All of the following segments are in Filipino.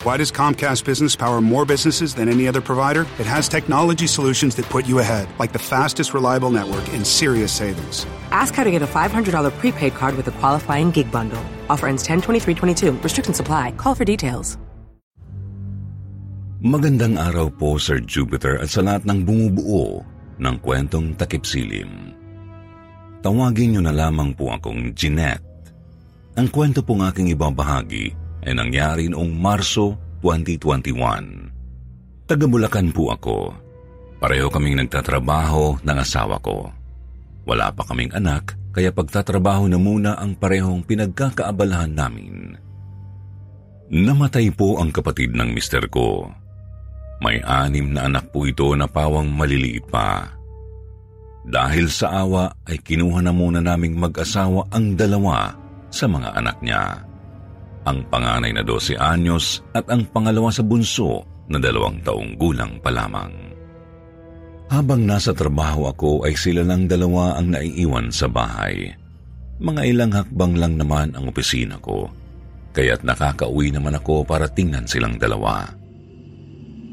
Why does Comcast Business power more businesses than any other provider? It has technology solutions that put you ahead, like the fastest, reliable network and serious savings. Ask how to get a $500 prepaid card with a qualifying gig bundle. Offer ends 10 23 22. Restrictions apply. Call for details. Magandang araw po, Sir Jupiter, at sa lahat ng bumubuo ng kwentong takip silim. Tawagin niyo na lamang po akong Jeanette. Ang kwento pong aking ibabahagi ay nangyari noong Marso 2021. Taga Bulacan po ako. Pareho kaming nagtatrabaho ng asawa ko. Wala pa kaming anak, kaya pagtatrabaho na muna ang parehong pinagkakaabalahan namin. Namatay po ang kapatid ng mister ko. May anim na anak po ito na pawang maliliit pa. Dahil sa awa ay kinuha na muna naming mag-asawa ang dalawa sa mga anak niya ang panganay na 12 anyos at ang pangalawa sa bunso na dalawang taong gulang pa lamang. Habang nasa trabaho ako ay sila lang dalawa ang naiiwan sa bahay. Mga ilang hakbang lang naman ang opisina ko, kaya't nakakauwi naman ako para tingnan silang dalawa.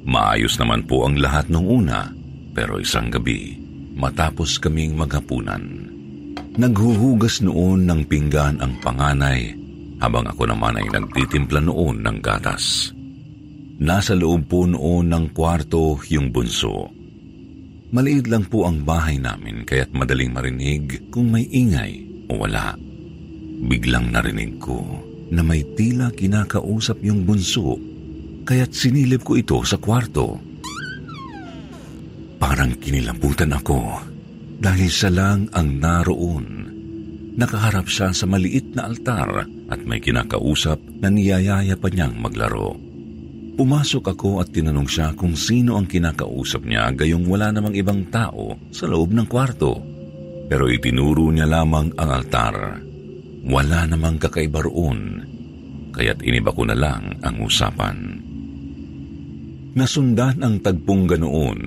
Maayos naman po ang lahat nung una, pero isang gabi, matapos kaming maghapunan. Naghuhugas noon ng pinggan ang panganay habang ako naman ay nagtitimpla noon ng gatas. Nasa loob po noon ng kwarto yung bunso. Maliit lang po ang bahay namin kaya't madaling marinig kung may ingay o wala. Biglang narinig ko na may tila kinakausap yung bunso kaya't sinilip ko ito sa kwarto. Parang kinilabutan ako dahil siya lang ang naroon. Nakaharap siya sa maliit na altar at may kinakausap na niyayaya pa niyang maglaro. Pumasok ako at tinanong siya kung sino ang kinakausap niya gayong wala namang ibang tao sa loob ng kwarto. Pero itinuro niya lamang ang altar. Wala namang kakaiba roon, kaya't iniba ko na lang ang usapan. Nasundan ang tagpong ganoon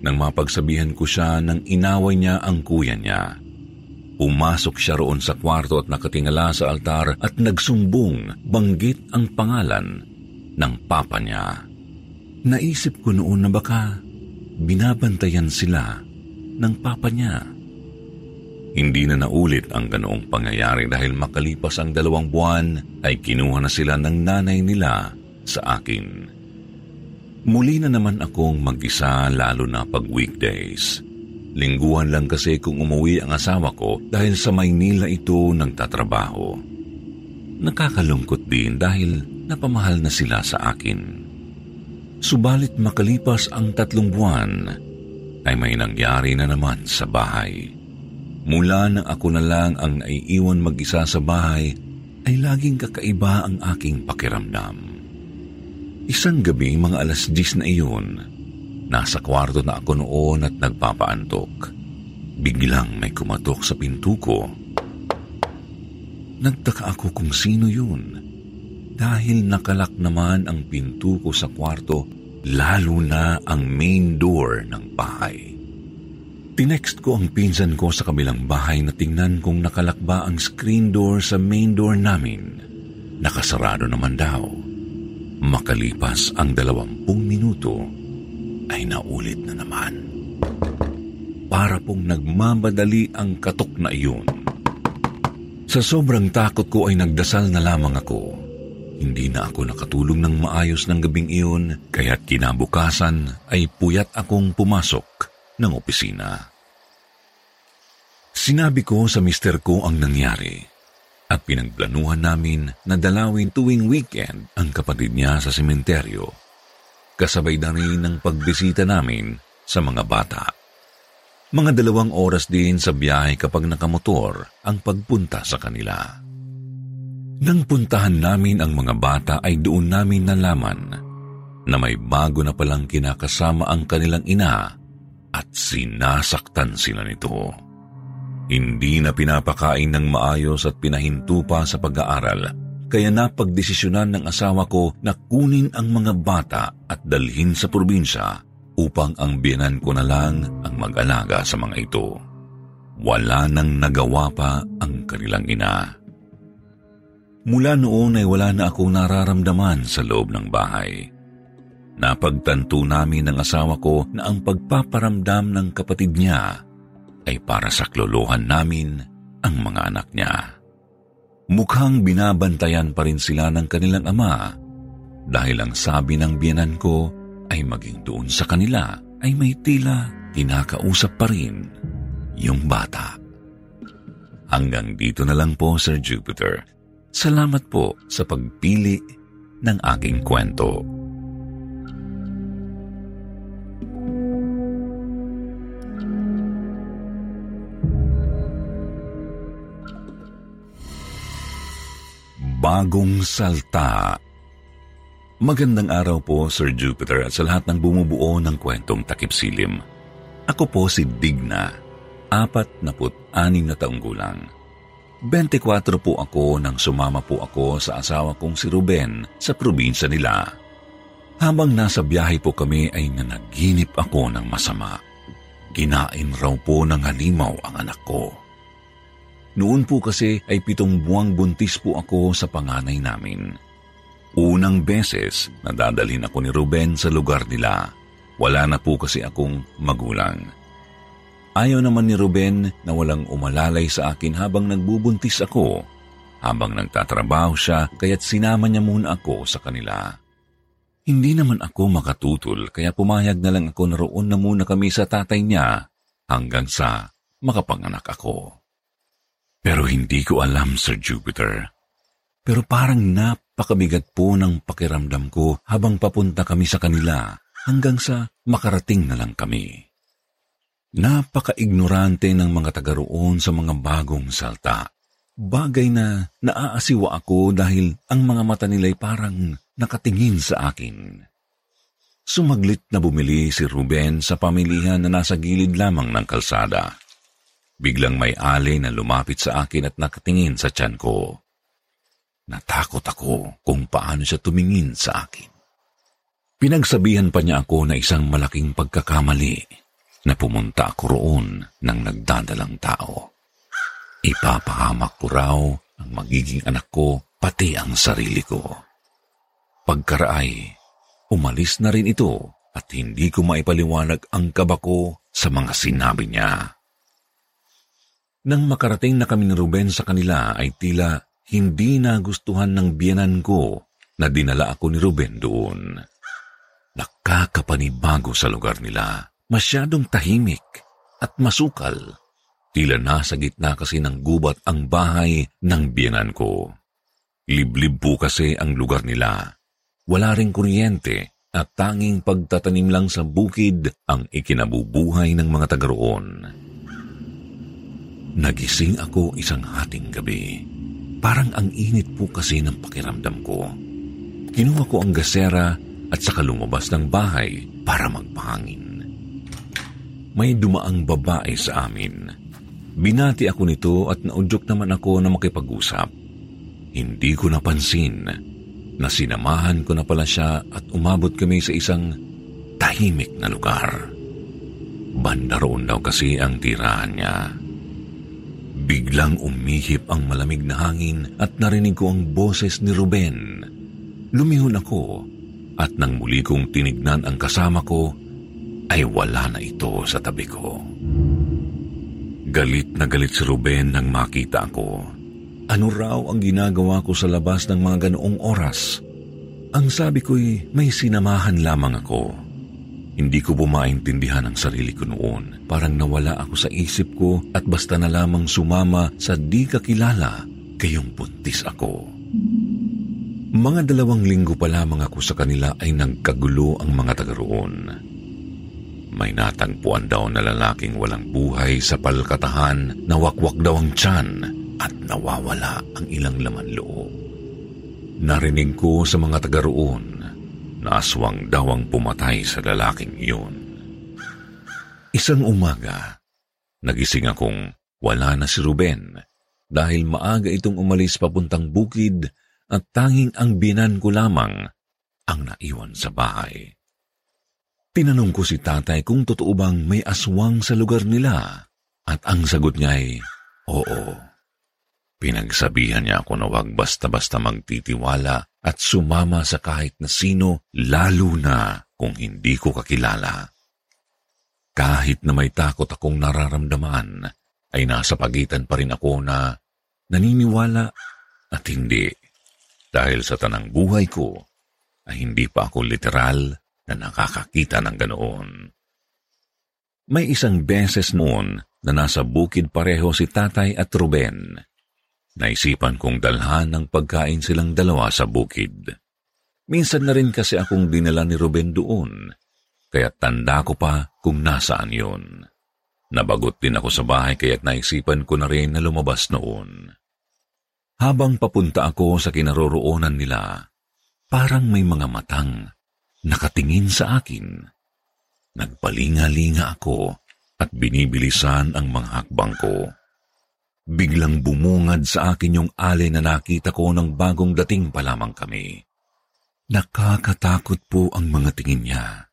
nang mapagsabihan ko siya nang inaway niya ang kuya niya. Pumasok siya roon sa kwarto at nakatingala sa altar at nagsumbong banggit ang pangalan ng papa niya. Naisip ko noon na baka binabantayan sila ng papa niya. Hindi na naulit ang ganoong pangyayari dahil makalipas ang dalawang buwan ay kinuha na sila ng nanay nila sa akin. Muli na naman akong mag-isa lalo na pag weekdays. Lingguhan lang kasi kung umuwi ang asawa ko dahil sa Maynila ito nagtatrabaho. Nakakalungkot din dahil napamahal na sila sa akin. Subalit makalipas ang tatlong buwan, ay may nangyari na naman sa bahay. Mula nang ako na lang ang naiiwan mag-isa sa bahay, ay laging kakaiba ang aking pakiramdam. Isang gabi mga alas 10 na iyon, Nasa kwarto na ako noon at nagpapaantok. Biglang may kumatok sa pinto ko. Nagtaka ako kung sino yun. Dahil nakalak naman ang pinto ko sa kwarto, lalo na ang main door ng bahay. Tinext ko ang pinsan ko sa kabilang bahay na tingnan kung nakalakba ang screen door sa main door namin. Nakasarado naman daw. Makalipas ang dalawampung minuto, ay naulit na naman. Para pong nagmamadali ang katok na iyon. Sa sobrang takot ko ay nagdasal na lamang ako. Hindi na ako nakatulog ng maayos ng gabing iyon, kaya't kinabukasan ay puyat akong pumasok ng opisina. Sinabi ko sa mister ko ang nangyari at pinagplanuhan namin na dalawin tuwing weekend ang kapatid niya sa sementeryo. Kasabay na rin ng pagbisita namin sa mga bata. Mga dalawang oras din sa biyahe kapag nakamotor ang pagpunta sa kanila. Nang puntahan namin ang mga bata ay doon namin nalaman na may bago na palang kinakasama ang kanilang ina at sinasaktan sila nito. Hindi na pinapakain ng maayos at pinahinto pa sa pag-aaral kaya napagdesisyonan ng asawa ko na kunin ang mga bata at dalhin sa probinsya upang ang biyanan ko na lang ang mag-alaga sa mga ito. Wala nang nagawa pa ang kanilang ina. Mula noon ay wala na akong nararamdaman sa loob ng bahay. Napagtanto namin ng asawa ko na ang pagpaparamdam ng kapatid niya ay para sa klolohan namin ang mga anak niya. Mukhang binabantayan pa rin sila ng kanilang ama dahil ang sabi ng biyanan ko ay maging doon sa kanila ay may tila kinakausap pa rin yung bata. Hanggang dito na lang po, Sir Jupiter. Salamat po sa pagpili ng aking kwento. Bagong Salta Magandang araw po, Sir Jupiter, at sa lahat ng bumubuo ng kwentong takip silim. Ako po si Digna, apat na anim na taong gulang. 24 po ako nang sumama po ako sa asawa kong si Ruben sa probinsya nila. Habang nasa biyahe po kami ay nanaginip ako ng masama. Kinain raw po ng halimaw ang anak ko. Noon po kasi ay pitong buwang buntis po ako sa panganay namin. Unang beses na dadalhin ako ni Ruben sa lugar nila. Wala na po kasi akong magulang. Ayaw naman ni Ruben na walang umalalay sa akin habang nagbubuntis ako. Habang nagtatrabaho siya, kaya't sinama niya muna ako sa kanila. Hindi naman ako makatutol kaya pumayag na lang ako na roon na muna kami sa tatay niya hanggang sa makapanganak ako. Pero hindi ko alam, Sir Jupiter. Pero parang nap Napakabigat po ng pakiramdam ko habang papunta kami sa kanila hanggang sa makarating na lang kami. Napaka-ignorante ng mga taga roon sa mga bagong salta. Bagay na naaasiwa ako dahil ang mga mata nila'y parang nakatingin sa akin. Sumaglit na bumili si Ruben sa pamilihan na nasa gilid lamang ng kalsada. Biglang may alay na lumapit sa akin at nakatingin sa tiyan ko. Natakot ako kung paano siya tumingin sa akin. Pinagsabihan pa niya ako na isang malaking pagkakamali na pumunta ako roon ng nagdadalang tao. Ipapahamak ko raw ang magiging anak ko pati ang sarili ko. Pagkaraay, umalis na rin ito at hindi ko maipaliwanag ang kaba ko sa mga sinabi niya. Nang makarating na kami ni Ruben sa kanila ay tila hindi nagustuhan ng biyanan ko na dinala ako ni Ruben doon. Nakakapanibago sa lugar nila. Masyadong tahimik at masukal. Tila nasa gitna kasi ng gubat ang bahay ng biyanan ko. Liblib po kasi ang lugar nila. Wala ring kuryente at tanging pagtatanim lang sa bukid ang ikinabubuhay ng mga taga roon. Nagising ako isang hating gabi. Parang ang init po kasi ng pakiramdam ko. Kinuha ko ang gasera at saka lumabas ng bahay para magpahangin. May dumaang babae sa amin. Binati ako nito at naudyok naman ako na makipag-usap. Hindi ko napansin na sinamahan ko na pala siya at umabot kami sa isang tahimik na lugar. Banda roon daw kasi ang tirahan niya. Biglang umihip ang malamig na hangin at narinig ko ang boses ni Ruben. Lumihon ako at nang muli kong tinignan ang kasama ko, ay wala na ito sa tabi ko. Galit na galit si Ruben nang makita ako. ano raw ang ginagawa ko sa labas ng mga ganoong oras. Ang sabi ko'y may sinamahan lamang ako. Hindi ko po maintindihan ang sarili ko noon. Parang nawala ako sa isip ko at basta na lamang sumama sa di kakilala kayong puntis ako. Mga dalawang linggo pa lamang ako sa kanila ay nagkagulo ang mga taga roon. May natagpuan daw na lalaking walang buhay sa palkatahan na wakwak daw ang tiyan at nawawala ang ilang laman loob. Narinig ko sa mga taga roon na aswang daw ang pumatay sa lalaking iyon. Isang umaga, nagising akong wala na si Ruben dahil maaga itong umalis papuntang bukid at tanging ang binan ko lamang ang naiwan sa bahay. Tinanong ko si tatay kung totoo bang may aswang sa lugar nila at ang sagot niya ay, oo. Pinagsabihan niya ako na wag basta-basta magtitiwala at sumama sa kahit na sino, lalo na kung hindi ko kakilala. Kahit na may takot akong nararamdaman, ay nasa pagitan pa rin ako na naniniwala at hindi. Dahil sa tanang buhay ko, ay hindi pa ako literal na nakakakita ng ganoon. May isang beses noon na nasa bukid pareho si tatay at Ruben Naisipan kong dalhan ng pagkain silang dalawa sa bukid. Minsan na rin kasi akong dinala ni Ruben doon, kaya tanda ko pa kung nasaan yun. Nabagot din ako sa bahay kaya't naisipan ko na rin na lumabas noon. Habang papunta ako sa kinaroroonan nila, parang may mga matang nakatingin sa akin. Nagpalinga-linga ako at binibilisan ang mga hakbang ko. Biglang bumungad sa akin yung alay na nakita ko ng bagong dating pa lamang kami. Nakakatakot po ang mga tingin niya.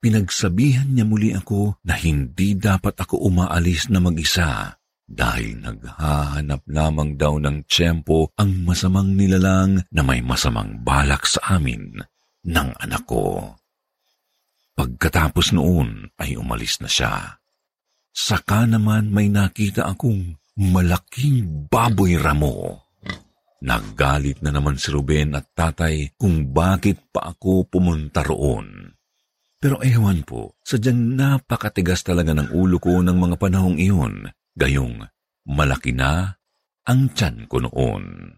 Pinagsabihan niya muli ako na hindi dapat ako umaalis na mag-isa dahil naghahanap lamang daw ng tiyempo ang masamang nilalang na may masamang balak sa amin ng anak ko. Pagkatapos noon ay umalis na siya. Saka naman may nakita akong malaking baboy ramo. Naggalit na naman si Ruben at tatay kung bakit pa ako pumunta roon. Pero ewan po, sadyang napakatigas talaga ng ulo ko ng mga panahong iyon, gayong malaki na ang tiyan ko noon.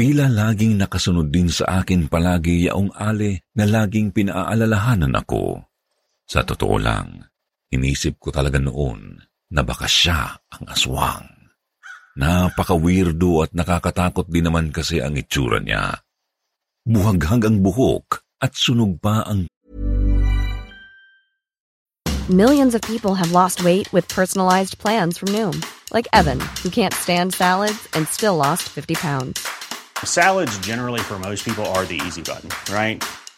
Tila laging nakasunod din sa akin palagi yaong ale na laging pinaaalalahanan ako. Sa totoo lang, inisip ko talaga noon na baka siya ang aswang. Napaka-weirdo at nakakatakot din naman kasi ang itsura niya. Buhaghag ang buhok at sunog pa ang Millions of people have lost weight with personalized plans from Noom. Like Evan, who can't stand salads and still lost 50 pounds. Salads generally for most people are the easy button, right?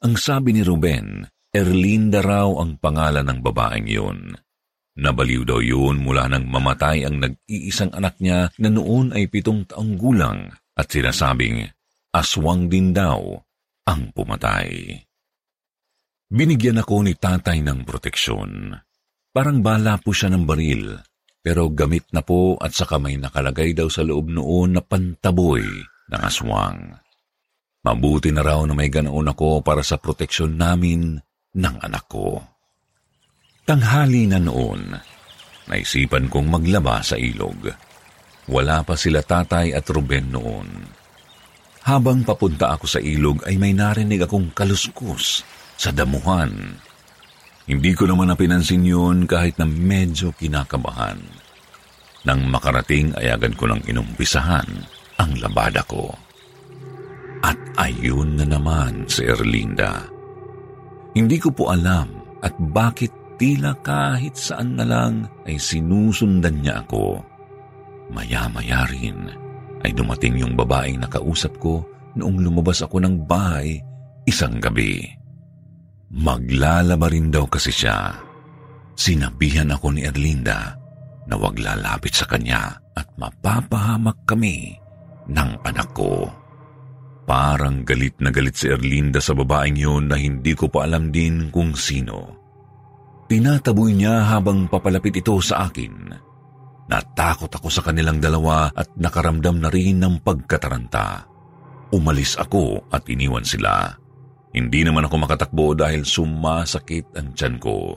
Ang sabi ni Ruben, Erlinda raw ang pangalan ng babaeng yun. Nabaliw daw yun mula nang mamatay ang nag-iisang anak niya na noon ay pitong taong gulang at sinasabing aswang din daw ang pumatay. Binigyan ako ni tatay ng proteksyon. Parang bala po siya ng baril, pero gamit na po at saka may nakalagay daw sa loob noon na pantaboy ng aswang. Mabuti na raw na may ganoon ako para sa proteksyon namin ng anak ko. Tanghali na noon, naisipan kong maglaba sa ilog. Wala pa sila tatay at Ruben noon. Habang papunta ako sa ilog ay may narinig akong kaluskus sa damuhan. Hindi ko naman napinansin yun kahit na medyo kinakabahan. Nang makarating ay agad ko nang inumpisahan ang labada ko. At ayun na naman si Erlinda. Hindi ko po alam at bakit tila kahit saan na lang ay sinusundan niya ako. Maya-maya rin ay dumating yung babaeng nakausap ko noong lumabas ako ng bahay isang gabi. Maglalaba rin daw kasi siya. Sinabihan ako ni Erlinda na wag lalapit sa kanya at mapapahamak kami ng anak ko. Parang galit na galit si Erlinda sa babaeng yun na hindi ko pa alam din kung sino. Tinataboy niya habang papalapit ito sa akin. Natakot ako sa kanilang dalawa at nakaramdam na rin ng pagkataranta. Umalis ako at iniwan sila. Hindi naman ako makatakbo dahil sumasakit ang tiyan ko.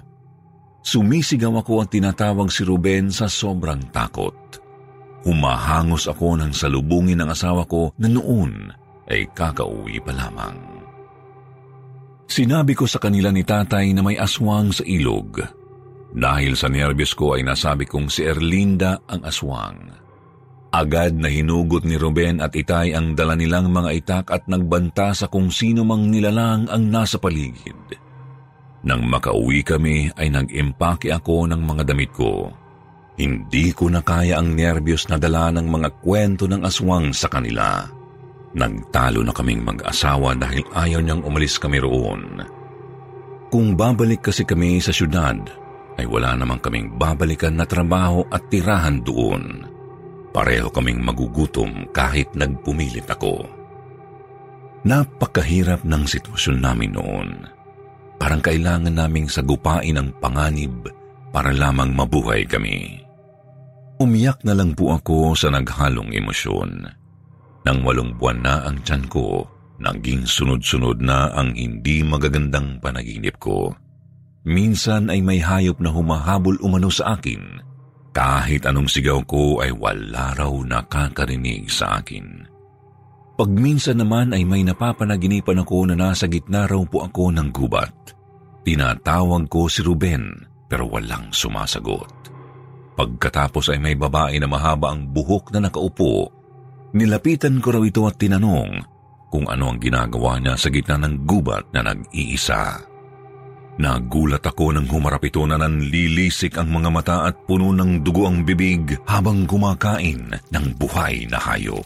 Sumisigaw ako at tinatawag si Ruben sa sobrang takot. Humahangos ako nang salubungin ang asawa ko na noon ay kakauwi pa lamang. Sinabi ko sa kanila ni tatay na may aswang sa ilog dahil sa nervyos ko ay nasabi kong si Erlinda ang aswang. Agad na hinugot ni Ruben at Itay ang dala nilang mga itak at nagbanta sa kung sino mang nilalang ang nasa paligid. Nang makauwi kami ay nag-impake ako ng mga damit ko. Hindi ko na kaya ang nervyos na dala ng mga kwento ng aswang sa kanila. Nagtalo na kaming mag-asawa dahil ayaw niyang umalis kami roon. Kung babalik kasi kami sa syudad, ay wala namang kaming babalikan na trabaho at tirahan doon. Pareho kaming magugutom kahit nagpumilit ako. Napakahirap ng sitwasyon namin noon. Parang kailangan naming sagupain ang panganib para lamang mabuhay kami. Umiyak na lang po ako sa naghalong emosyon. Nang walong buwan na ang tiyan ko, naging sunod-sunod na ang hindi magagandang panaginip ko. Minsan ay may hayop na humahabol umano sa akin. Kahit anong sigaw ko ay wala raw nakakarinig sa akin. Pag minsan naman ay may napapanaginipan ako na nasa gitna raw po ako ng gubat. Tinatawag ko si Ruben pero walang sumasagot. Pagkatapos ay may babae na mahaba ang buhok na nakaupo. Nilapitan ko raw ito at tinanong kung ano ang ginagawa niya sa gitna ng gubat na nag-iisa. Nagulat ako nang humarap ito na nanlilisik ang mga mata at puno ng dugo ang bibig habang kumakain ng buhay na hayop.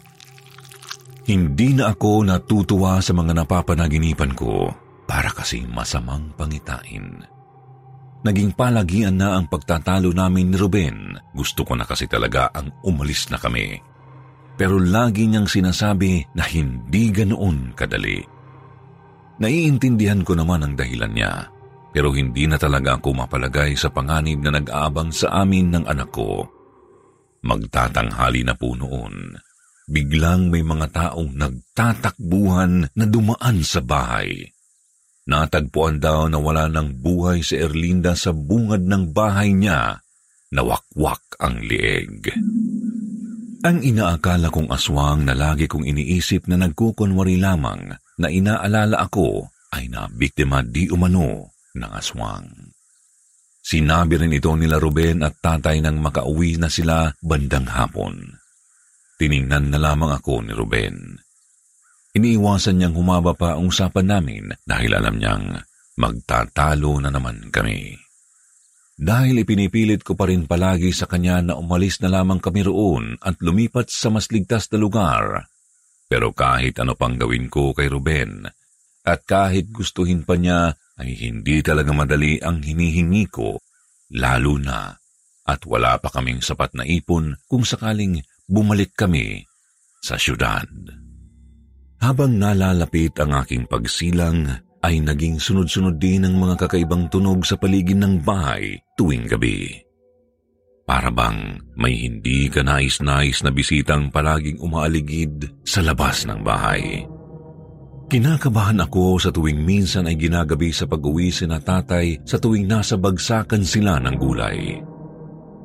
Hindi na ako natutuwa sa mga napapanaginipan ko para kasing masamang pangitain. Naging palagian na ang pagtatalo namin ni Ruben. Gusto ko na kasi talaga ang umalis na kami. Pero lagi niyang sinasabi na hindi ganoon kadali. Naiintindihan ko naman ang dahilan niya pero hindi na talaga ako mapalagay sa panganib na nag-aabang sa amin ng anak ko. Magtatanghali na po noon. Biglang may mga taong nagtatakbuhan na dumaan sa bahay. Natagpuan daw na wala ng buhay si Erlinda sa bungad ng bahay niya na wakwak ang lieg. Ang inaakala kong aswang na lagi kong iniisip na nagkukunwari lamang na inaalala ako ay nabiktima di umano ng aswang. Sinabi rin ito nila Ruben at tatay nang makauwi na sila bandang hapon. Tiningnan na lamang ako ni Ruben. Iniiwasan niyang humaba pa ang usapan namin dahil alam niyang magtatalo na naman kami. Dahil ipinipilit ko pa rin palagi sa kanya na umalis na lamang kami roon at lumipat sa mas ligtas na lugar. Pero kahit ano pang gawin ko kay Ruben, at kahit gustuhin pa niya ay hindi talaga madali ang hinihingi ko, lalo na at wala pa kaming sapat na ipon kung sakaling bumalik kami sa syudad. Habang nalalapit ang aking pagsilang, ay naging sunod-sunod din ang mga kakaibang tunog sa paligid ng bahay tuwing gabi. Para bang may hindi ka nais-nais na bisitang palaging umaaligid sa labas ng bahay. Kinakabahan ako sa tuwing minsan ay ginagabi sa pag-uwi si na tatay sa tuwing nasa bagsakan sila ng gulay.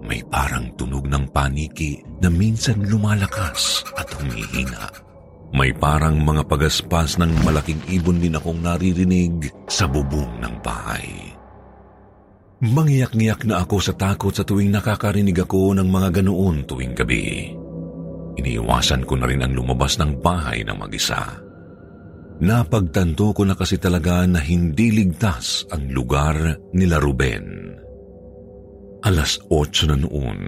May parang tunog ng paniki na minsan lumalakas at humihina. May parang mga pagaspas ng malaking ibon din akong naririnig sa bubong ng bahay. Mangyak-ngyak na ako sa takot sa tuwing nakakarinig ako ng mga ganoon tuwing gabi. Iniiwasan ko na rin ang lumabas ng bahay ng mag-isa. Napagtanto ko na kasi talaga na hindi ligtas ang lugar nila Ruben. Alas 8 na noon,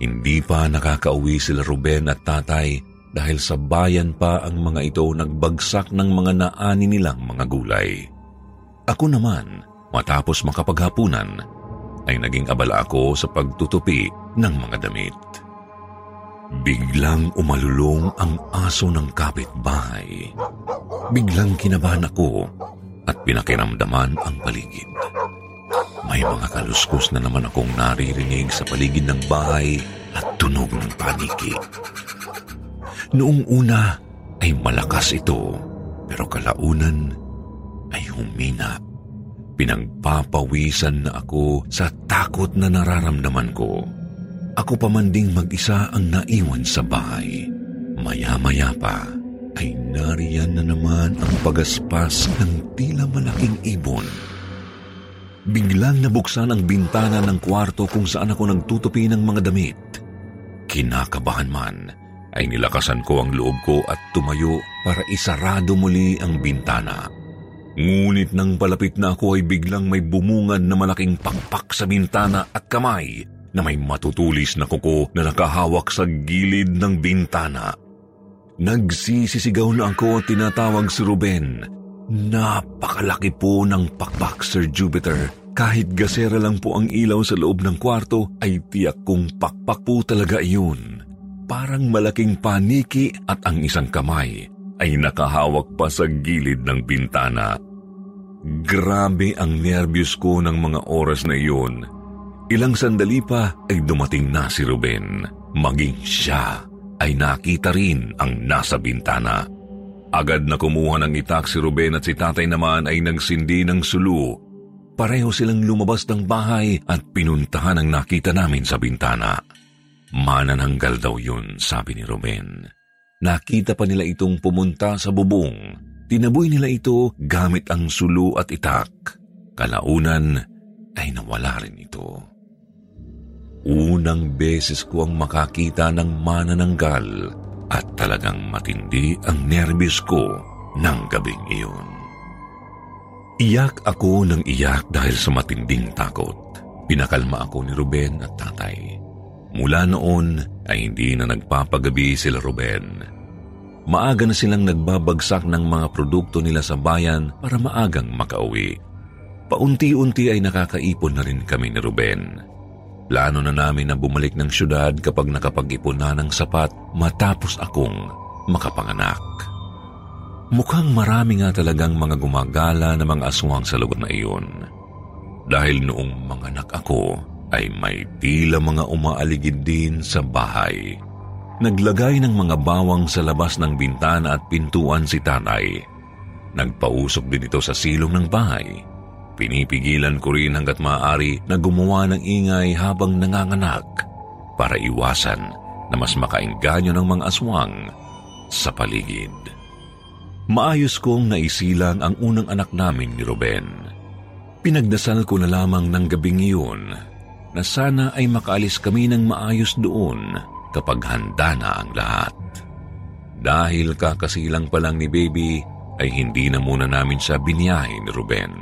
hindi pa nakakauwi sila Ruben at tatay dahil sa bayan pa ang mga ito nagbagsak ng mga naani nilang mga gulay. Ako naman, matapos makapaghapunan, ay naging abala ako sa pagtutupi ng mga damit. Biglang umalulong ang aso ng kapitbahay. Biglang kinabahan ako at pinakiramdaman ang paligid. May mga kaluskos na naman akong naririnig sa paligid ng bahay at tunog ng paniki. Noong una ay malakas ito, pero kalaunan ay humina. Pinagpapawisan na ako sa takot na nararamdaman ko. Ako pa man ding mag-isa ang naiwan sa bahay. Maya-maya pa ay nariyan na naman ang pagaspas ng tila malaking ibon Biglang nabuksan ang bintana ng kwarto kung saan ako nagtutupi ng mga damit. Kinakabahan man, ay nilakasan ko ang loob ko at tumayo para isarado muli ang bintana. Ngunit nang palapit na ako ay biglang may bumungad na malaking pakpak sa bintana at kamay na may matutulis na kuko na nakahawak sa gilid ng bintana. Nagsisisigaw na ako at tinatawag si Ruben Napakalaki po ng pakpak, Sir Jupiter. Kahit gasera lang po ang ilaw sa loob ng kwarto, ay tiyak kong pakpak po talaga iyon. Parang malaking paniki at ang isang kamay ay nakahawak pa sa gilid ng bintana. Grabe ang nervyos ko ng mga oras na iyon. Ilang sandali pa ay dumating na si Ruben. Maging siya ay nakita rin ang nasa bintana. Agad na kumuha ng itak si Ruben at si tatay naman ay nagsindi ng sulu. Pareho silang lumabas ng bahay at pinuntahan ang nakita namin sa bintana. Manananggal daw yun, sabi ni Ruben. Nakita pa nila itong pumunta sa bubong. Tinaboy nila ito gamit ang sulu at itak. Kalaunan ay nawala rin ito. Unang beses ko ang makakita ng manananggal at talagang matindi ang nerbis ko ng gabing iyon. Iyak ako ng iyak dahil sa matinding takot. Pinakalma ako ni Ruben at tatay. Mula noon ay hindi na nagpapagabi sila Ruben. Maaga na silang nagbabagsak ng mga produkto nila sa bayan para maagang makauwi. Paunti-unti ay nakakaipon na rin kami ni Ruben. Plano na namin na bumalik ng syudad kapag nakapag-ipon na ng sapat matapos akong makapanganak. Mukhang marami nga talagang mga gumagala na mga aswang sa lugar na iyon. Dahil noong mga anak ako ay may tila mga umaaligid din sa bahay. Naglagay ng mga bawang sa labas ng bintana at pintuan si tatay. Nagpausok din ito sa silong ng bahay Pinipigilan ko rin hanggat maaari na gumawa ng ingay habang nanganganak para iwasan na mas makainganyo ng mga aswang sa paligid. Maayos kong naisilang ang unang anak namin ni Ruben. Pinagdasal ko na lamang ng gabing iyon na sana ay makaalis kami ng maayos doon kapag handa na ang lahat. Dahil kakasilang pa lang ni Baby ay hindi na muna namin siya biniyahe ni Ruben.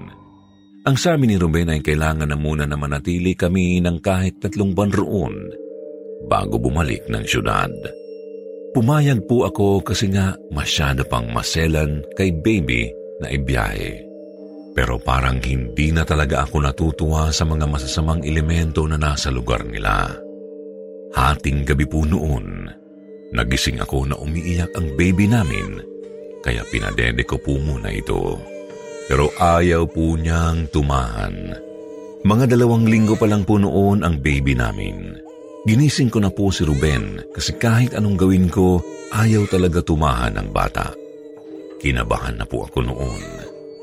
Ang sabi ni Ruben ay kailangan na muna na manatili kami ng kahit tatlong buwan roon bago bumalik ng syudad. Pumayag po ako kasi nga masyado pang maselan kay baby na ibiyahe. Pero parang hindi na talaga ako natutuwa sa mga masasamang elemento na nasa lugar nila. Hating gabi po noon, nagising ako na umiiyak ang baby namin kaya pinadede ko po muna ito. Pero ayaw po niyang tumahan. Mga dalawang linggo pa lang po noon ang baby namin. Ginising ko na po si Ruben kasi kahit anong gawin ko, ayaw talaga tumahan ang bata. Kinabahan na po ako noon.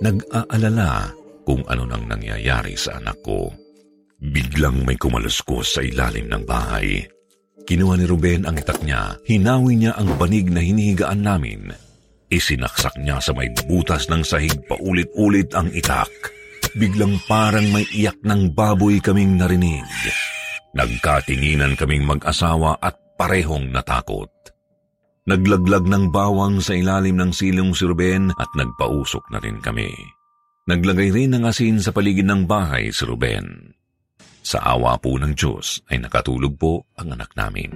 Nag-aalala kung ano nang nangyayari sa anak ko. Biglang may kumaluskos sa ilalim ng bahay. Kinuha ni Ruben ang itak niya, hinawi niya ang banig na hinihigaan namin Isinaksak niya sa may butas ng sahig paulit-ulit ang itak. Biglang parang may iyak ng baboy kaming narinig. Nagkatinginan kaming mag-asawa at parehong natakot. Naglaglag ng bawang sa ilalim ng silong si Ruben at nagpausok na rin kami. Naglagay rin ng asin sa paligid ng bahay si Ruben. Sa awa po ng Diyos ay nakatulog po ang anak namin.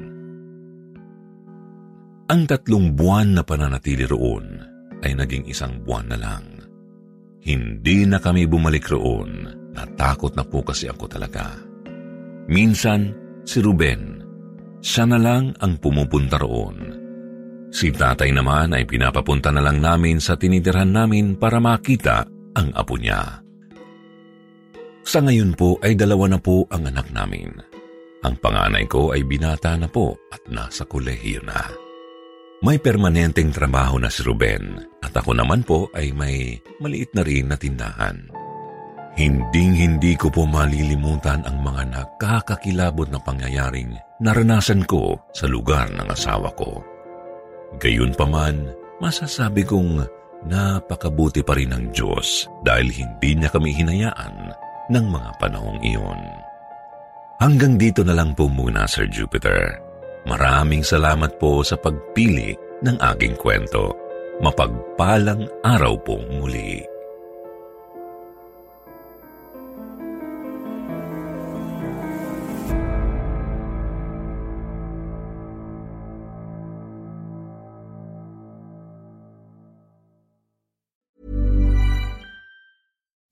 Ang tatlong buwan na pananatili roon ay naging isang buwan na lang. Hindi na kami bumalik roon. Natakot na po kasi ako talaga. Minsan, si Ruben, siya na lang ang pumupunta roon. Si tatay naman ay pinapapunta na lang namin sa tinitirhan namin para makita ang apo niya. Sa ngayon po ay dalawa na po ang anak namin. Ang panganay ko ay binata na po at nasa kolehiyo na. May permanenteng trabaho na si Ruben at ako naman po ay may maliit na rin na tindahan. Hinding-hindi ko po malilimutan ang mga nakakakilabot na pangyayaring naranasan ko sa lugar ng asawa ko. Gayunpaman, masasabi kong napakabuti pa rin ng Diyos dahil hindi niya kami hinayaan ng mga panahong iyon. Hanggang dito na lang po muna, Sir Jupiter. Maraming salamat po sa pagpili ng aking kwento. Mapagpalang araw pong muli.